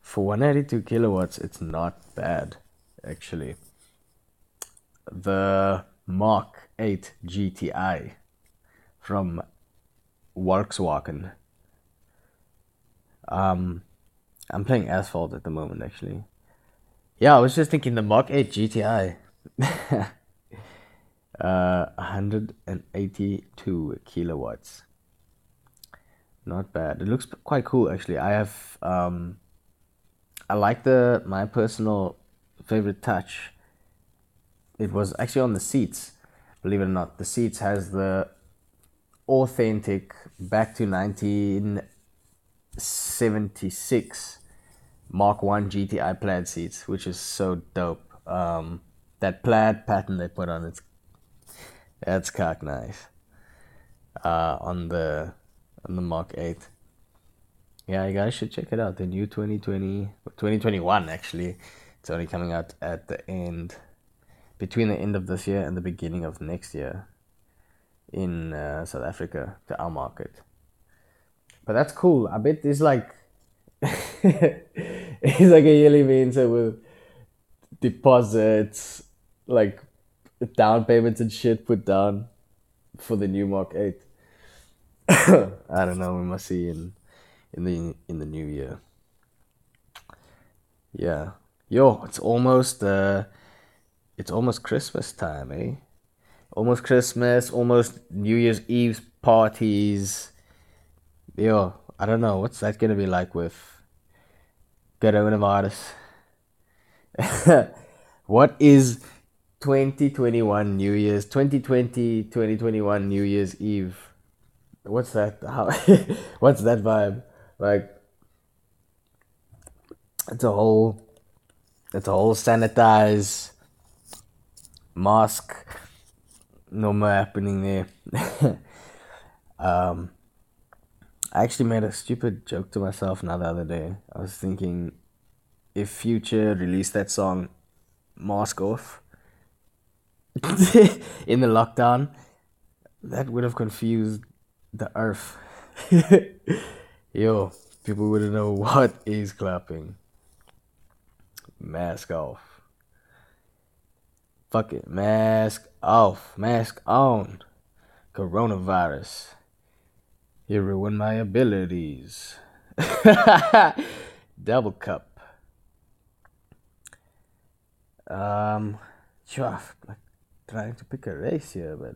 For 182 kilowatts, it's not bad, actually. The Mark 8 GTI from Volkswagen. Um, I'm playing Asphalt at the moment, actually. Yeah, I was just thinking the Mark 8 GTI. uh, 182 kilowatts. Not bad. It looks quite cool, actually. I have, um, I like the, my personal favorite touch. It was actually on the seats, believe it or not. The seats has the authentic back to 1976 Mark 1 GTI plaid seats, which is so dope. Um, that plaid pattern they put on it's that's cock nice. Uh, on the on the Mark 8. Yeah, you guys should check it out. The new 2020 2021 actually. It's only coming out at the end between the end of this year and the beginning of next year in uh, South Africa to our market. But that's cool. I bet there's like it's like a yearly visa with deposits, like down payments and shit put down for the new Mark Eight. I don't know. We must see in in the in the new year. Yeah, yo, it's almost uh, it's almost Christmas time, eh? Almost Christmas, almost New Year's Eve parties. Yo, I don't know what's that gonna be like with coronavirus. what is 2021 New Year's 2020 2021 New Year's Eve? What's that? How? what's that vibe? Like it's a whole it's a whole sanitize mask no more happening there. um I actually made a stupid joke to myself now the other day. I was thinking if Future released that song Mask Off in the lockdown, that would have confused the earth. Yo, people wouldn't know what is clapping. Mask off. Fuck it. Mask off. Mask on. Coronavirus. You ruined my abilities. Double cup. Um, trying to pick a race here, but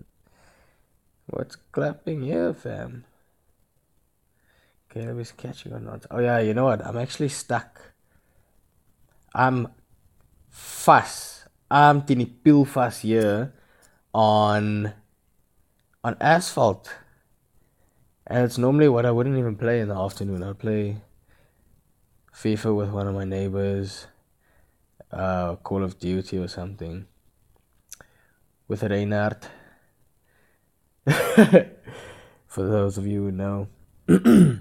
what's clapping here, fam? Caleb is catching or not? Oh yeah, you know what? I'm actually stuck. I'm fuss. I'm tiny pill fuss here on on asphalt. And it's normally what I wouldn't even play in the afternoon. I'd play FIFA with one of my neighbors, uh, Call of Duty or something with Reinhardt. For those of you who know. yeah,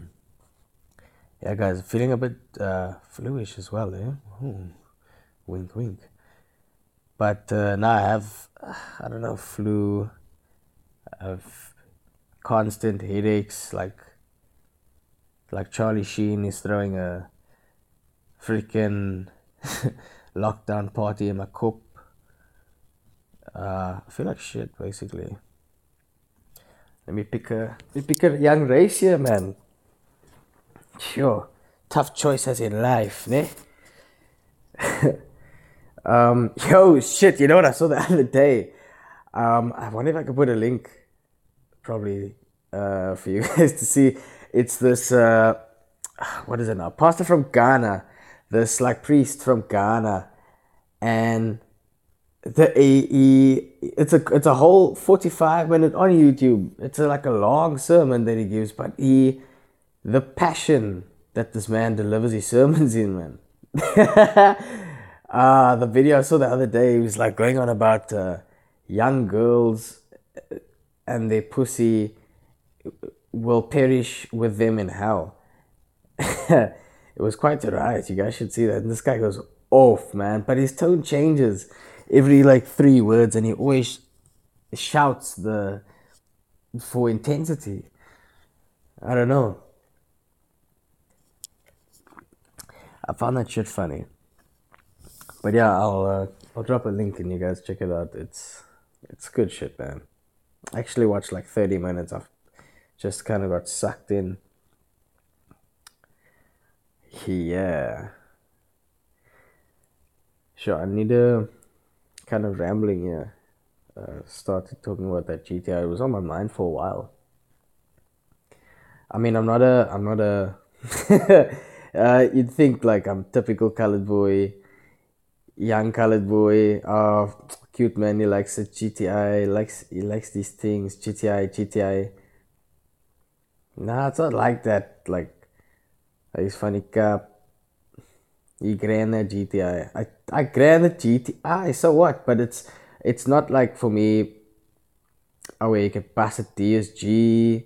guys, feeling a bit uh, fluish as well, eh? Ooh, wink, wink. But uh, now I have, I don't know, flu. I've constant headaches, like like Charlie Sheen is throwing a freaking lockdown party in my cup. Uh, I feel like shit, basically. Let me pick a let me pick a young race here, man. Sure, tough choices in life, ne? um, yo, shit. You know what I saw the other day? Um, I wonder if I could put a link probably uh, for you guys to see. It's this uh, what is it now? Pastor from Ghana, this like priest from Ghana, and the he, he it's a it's a whole forty five minute on YouTube. It's a, like a long sermon that he gives, but he the passion that this man delivers his sermons in, man. uh, the video I saw the other day, he was like going on about uh, young girls and their pussy will perish with them in hell. it was quite a riot. You guys should see that. And this guy goes off, man. But his tone changes every like three words, and he always shouts the for intensity. I don't know. I found that shit funny. But yeah, I'll uh, I'll drop a link and you guys check it out. It's it's good shit, man. I actually watched like thirty minutes. I've just kind of got sucked in. Yeah. Sure, I need a kind of rambling here. Uh, started talking about that GTI. It was on my mind for a while. I mean, I'm not a, I'm not a. uh, you'd think like I'm typical colored boy, young colored boy. Oh, cute man. He likes a GTI. He likes he likes these things. GTI, GTI. Nah, it's not like that. Like, he's funny cap. He grand that GTI. I I grand the GTI. So what? But it's it's not like for me. Oh, you can pass a DSG,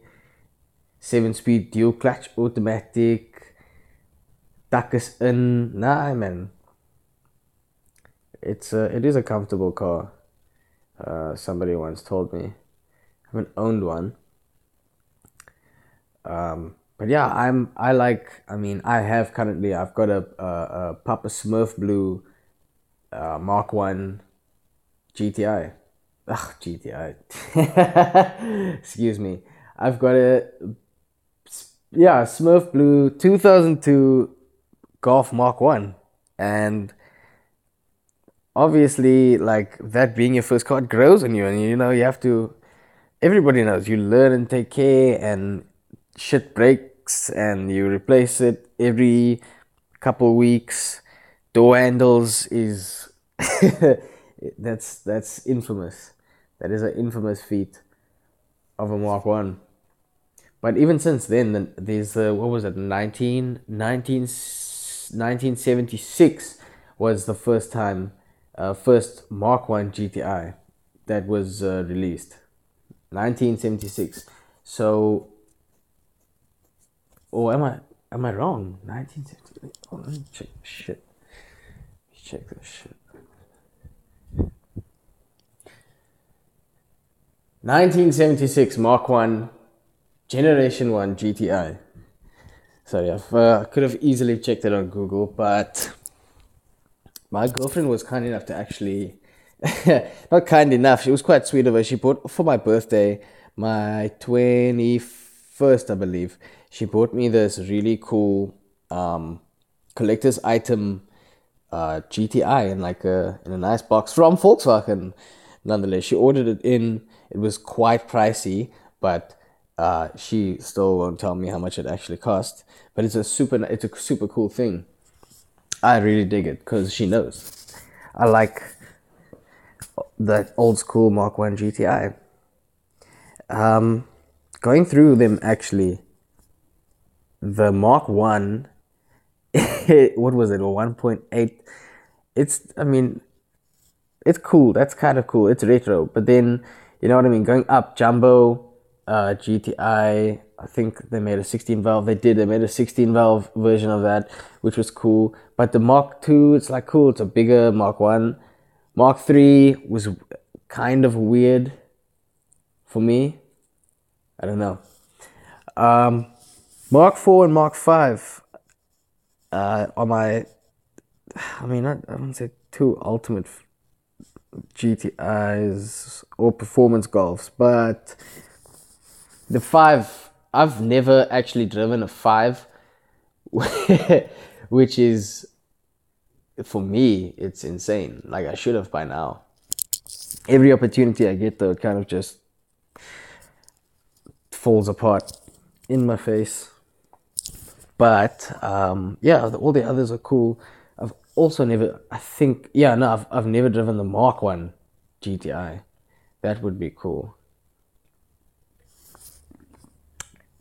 seven speed dual clutch automatic. Tuck is in. Nah, man. It's a, it is a comfortable car. Uh, somebody once told me. I haven't owned one um, but yeah, I'm I like. I mean, I have currently. I've got a, a, a Papa Smurf Blue uh, Mark One GTI. Ugh, GTI. Excuse me. I've got a yeah Smurf Blue 2002 Golf Mark One, and obviously, like that being your first car, grows on you, and you know you have to. Everybody knows you learn and take care, and shit breaks and you replace it every couple weeks. Door handles is that's that's infamous. That is an infamous feat of a Mark One. But even since then, there's uh, what was it 19, 19, 1976 was the first time, uh, first Mark One GTI that was uh, released. 1976. So or am I am I wrong? 1968. Oh, let me check shit. Check this shit. 1976 Mark 1 Generation 1 GTI. Sorry, I've, uh, could have easily checked it on Google, but my girlfriend was kind enough to actually, not kind enough, she was quite sweet of her. She bought for my birthday, my 21st, I believe, she bought me this really cool um, collector's item uh, GTI in like a in a nice box from Volkswagen. Nonetheless, she ordered it in. It was quite pricey, but uh, she still won't tell me how much it actually cost. But it's a super it's a super cool thing. I really dig it because she knows. I like that old school Mark One GTI. Um, going through them actually the Mark One, what was it, a one point eight? It's, I mean, it's cool. That's kind of cool. It's retro, but then you know what I mean. Going up, Jumbo, uh, GTI. I think they made a 16 valve. They did. They made a 16 valve version of that, which was cool. But the Mark Two, it's like cool. It's a bigger Mark One. Mark Three was kind of weird for me. I don't know. Um, Mark Four and Mark Five uh, are my, I mean, I, I wouldn't say two ultimate GTIs or performance golfs, but the five I've never actually driven a five, which is for me it's insane. Like I should have by now. Every opportunity I get though, it kind of just falls apart in my face. But um, yeah, all the others are cool. I've also never, I think, yeah, no, I've, I've never driven the Mark 1 GTI. That would be cool.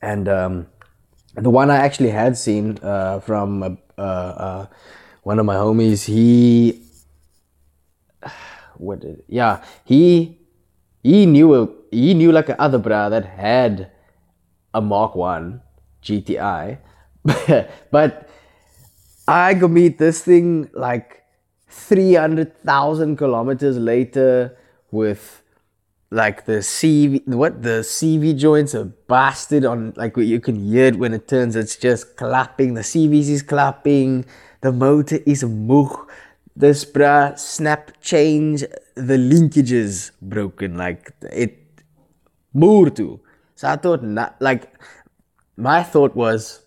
And um, the one I actually had seen uh, from uh, uh, one of my homies, he, what did, yeah, he, he knew a, he knew like a other bra that had a Mark 1 GTI but I could meet this thing like 300,000 kilometers later with like the CV, what the CV joints are busted on, like you can hear it when it turns, it's just clapping. The CVC is clapping, the motor is moog. This bruh snap change the linkages broken like it moer to. So I thought not like my thought was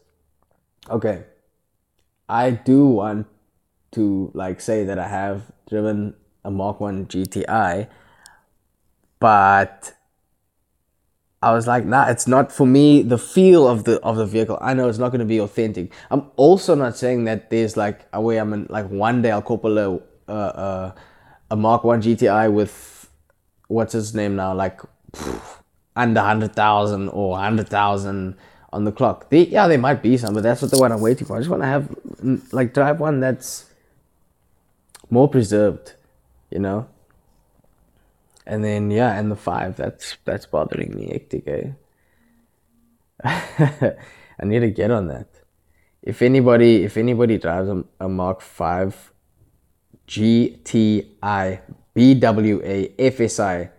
okay. I do want to like say that I have driven a Mark 1 GTI but I was like, nah, it's not for me. The feel of the of the vehicle, I know it's not going to be authentic. I'm also not saying that there's like a way I'm in, like one day I'll couple a uh, uh, a Mark One GTI with what's his name now, like pff, under hundred thousand or hundred thousand on the clock. They, yeah, there might be some, but that's what the one I'm waiting for. I just want to have like drive one that's more preserved, you know and then yeah, and the five that's that's bothering me hectic, eh? I need to get on that. If anybody if anybody drives a, a Mark Five GTI BWA FSI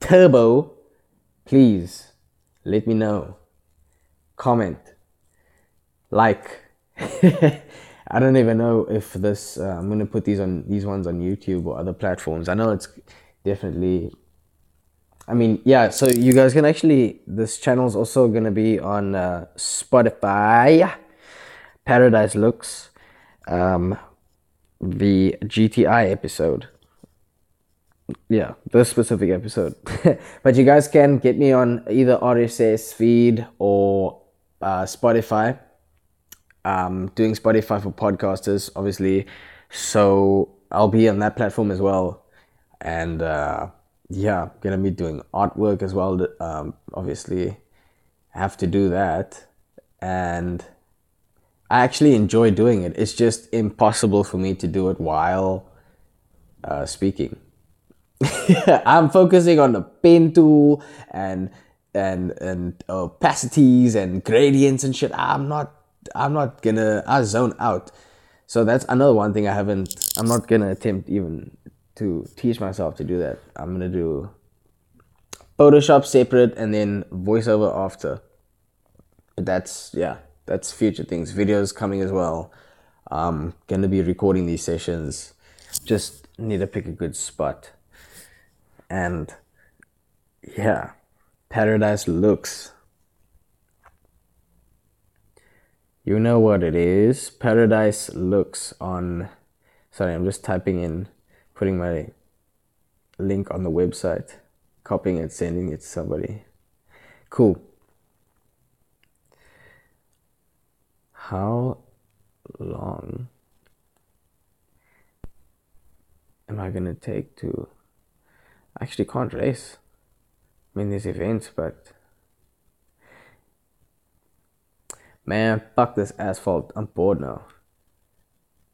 Turbo, please let me know. Comment, like. I don't even know if this. Uh, I'm gonna put these on these ones on YouTube or other platforms. I know it's definitely I mean, yeah, so you guys can actually, this channel is also to be on uh, Spotify, Paradise Looks, um, the GTI episode. Yeah, this specific episode. but you guys can get me on either RSS feed or uh, Spotify. Um, doing Spotify for podcasters, obviously. So I'll be on that platform as well and uh, yeah, gonna be doing artwork as well. Um, obviously, have to do that, and I actually enjoy doing it. It's just impossible for me to do it while uh, speaking. I'm focusing on the pen tool and and and uh, opacities and gradients and shit. I'm not I'm not gonna I zone out. So that's another one thing I haven't. I'm not gonna attempt even to teach myself to do that. I'm gonna do Photoshop separate and then voiceover after. But that's yeah, that's future things. Videos coming as well. I'm gonna be recording these sessions. Just need to pick a good spot. And yeah, Paradise looks. You know what it is. Paradise looks on. Sorry, I'm just typing in putting my link on the website, copying it, sending it to somebody. Cool. How long am I gonna take to I actually can't race? I mean there's events but man fuck this asphalt. I'm bored now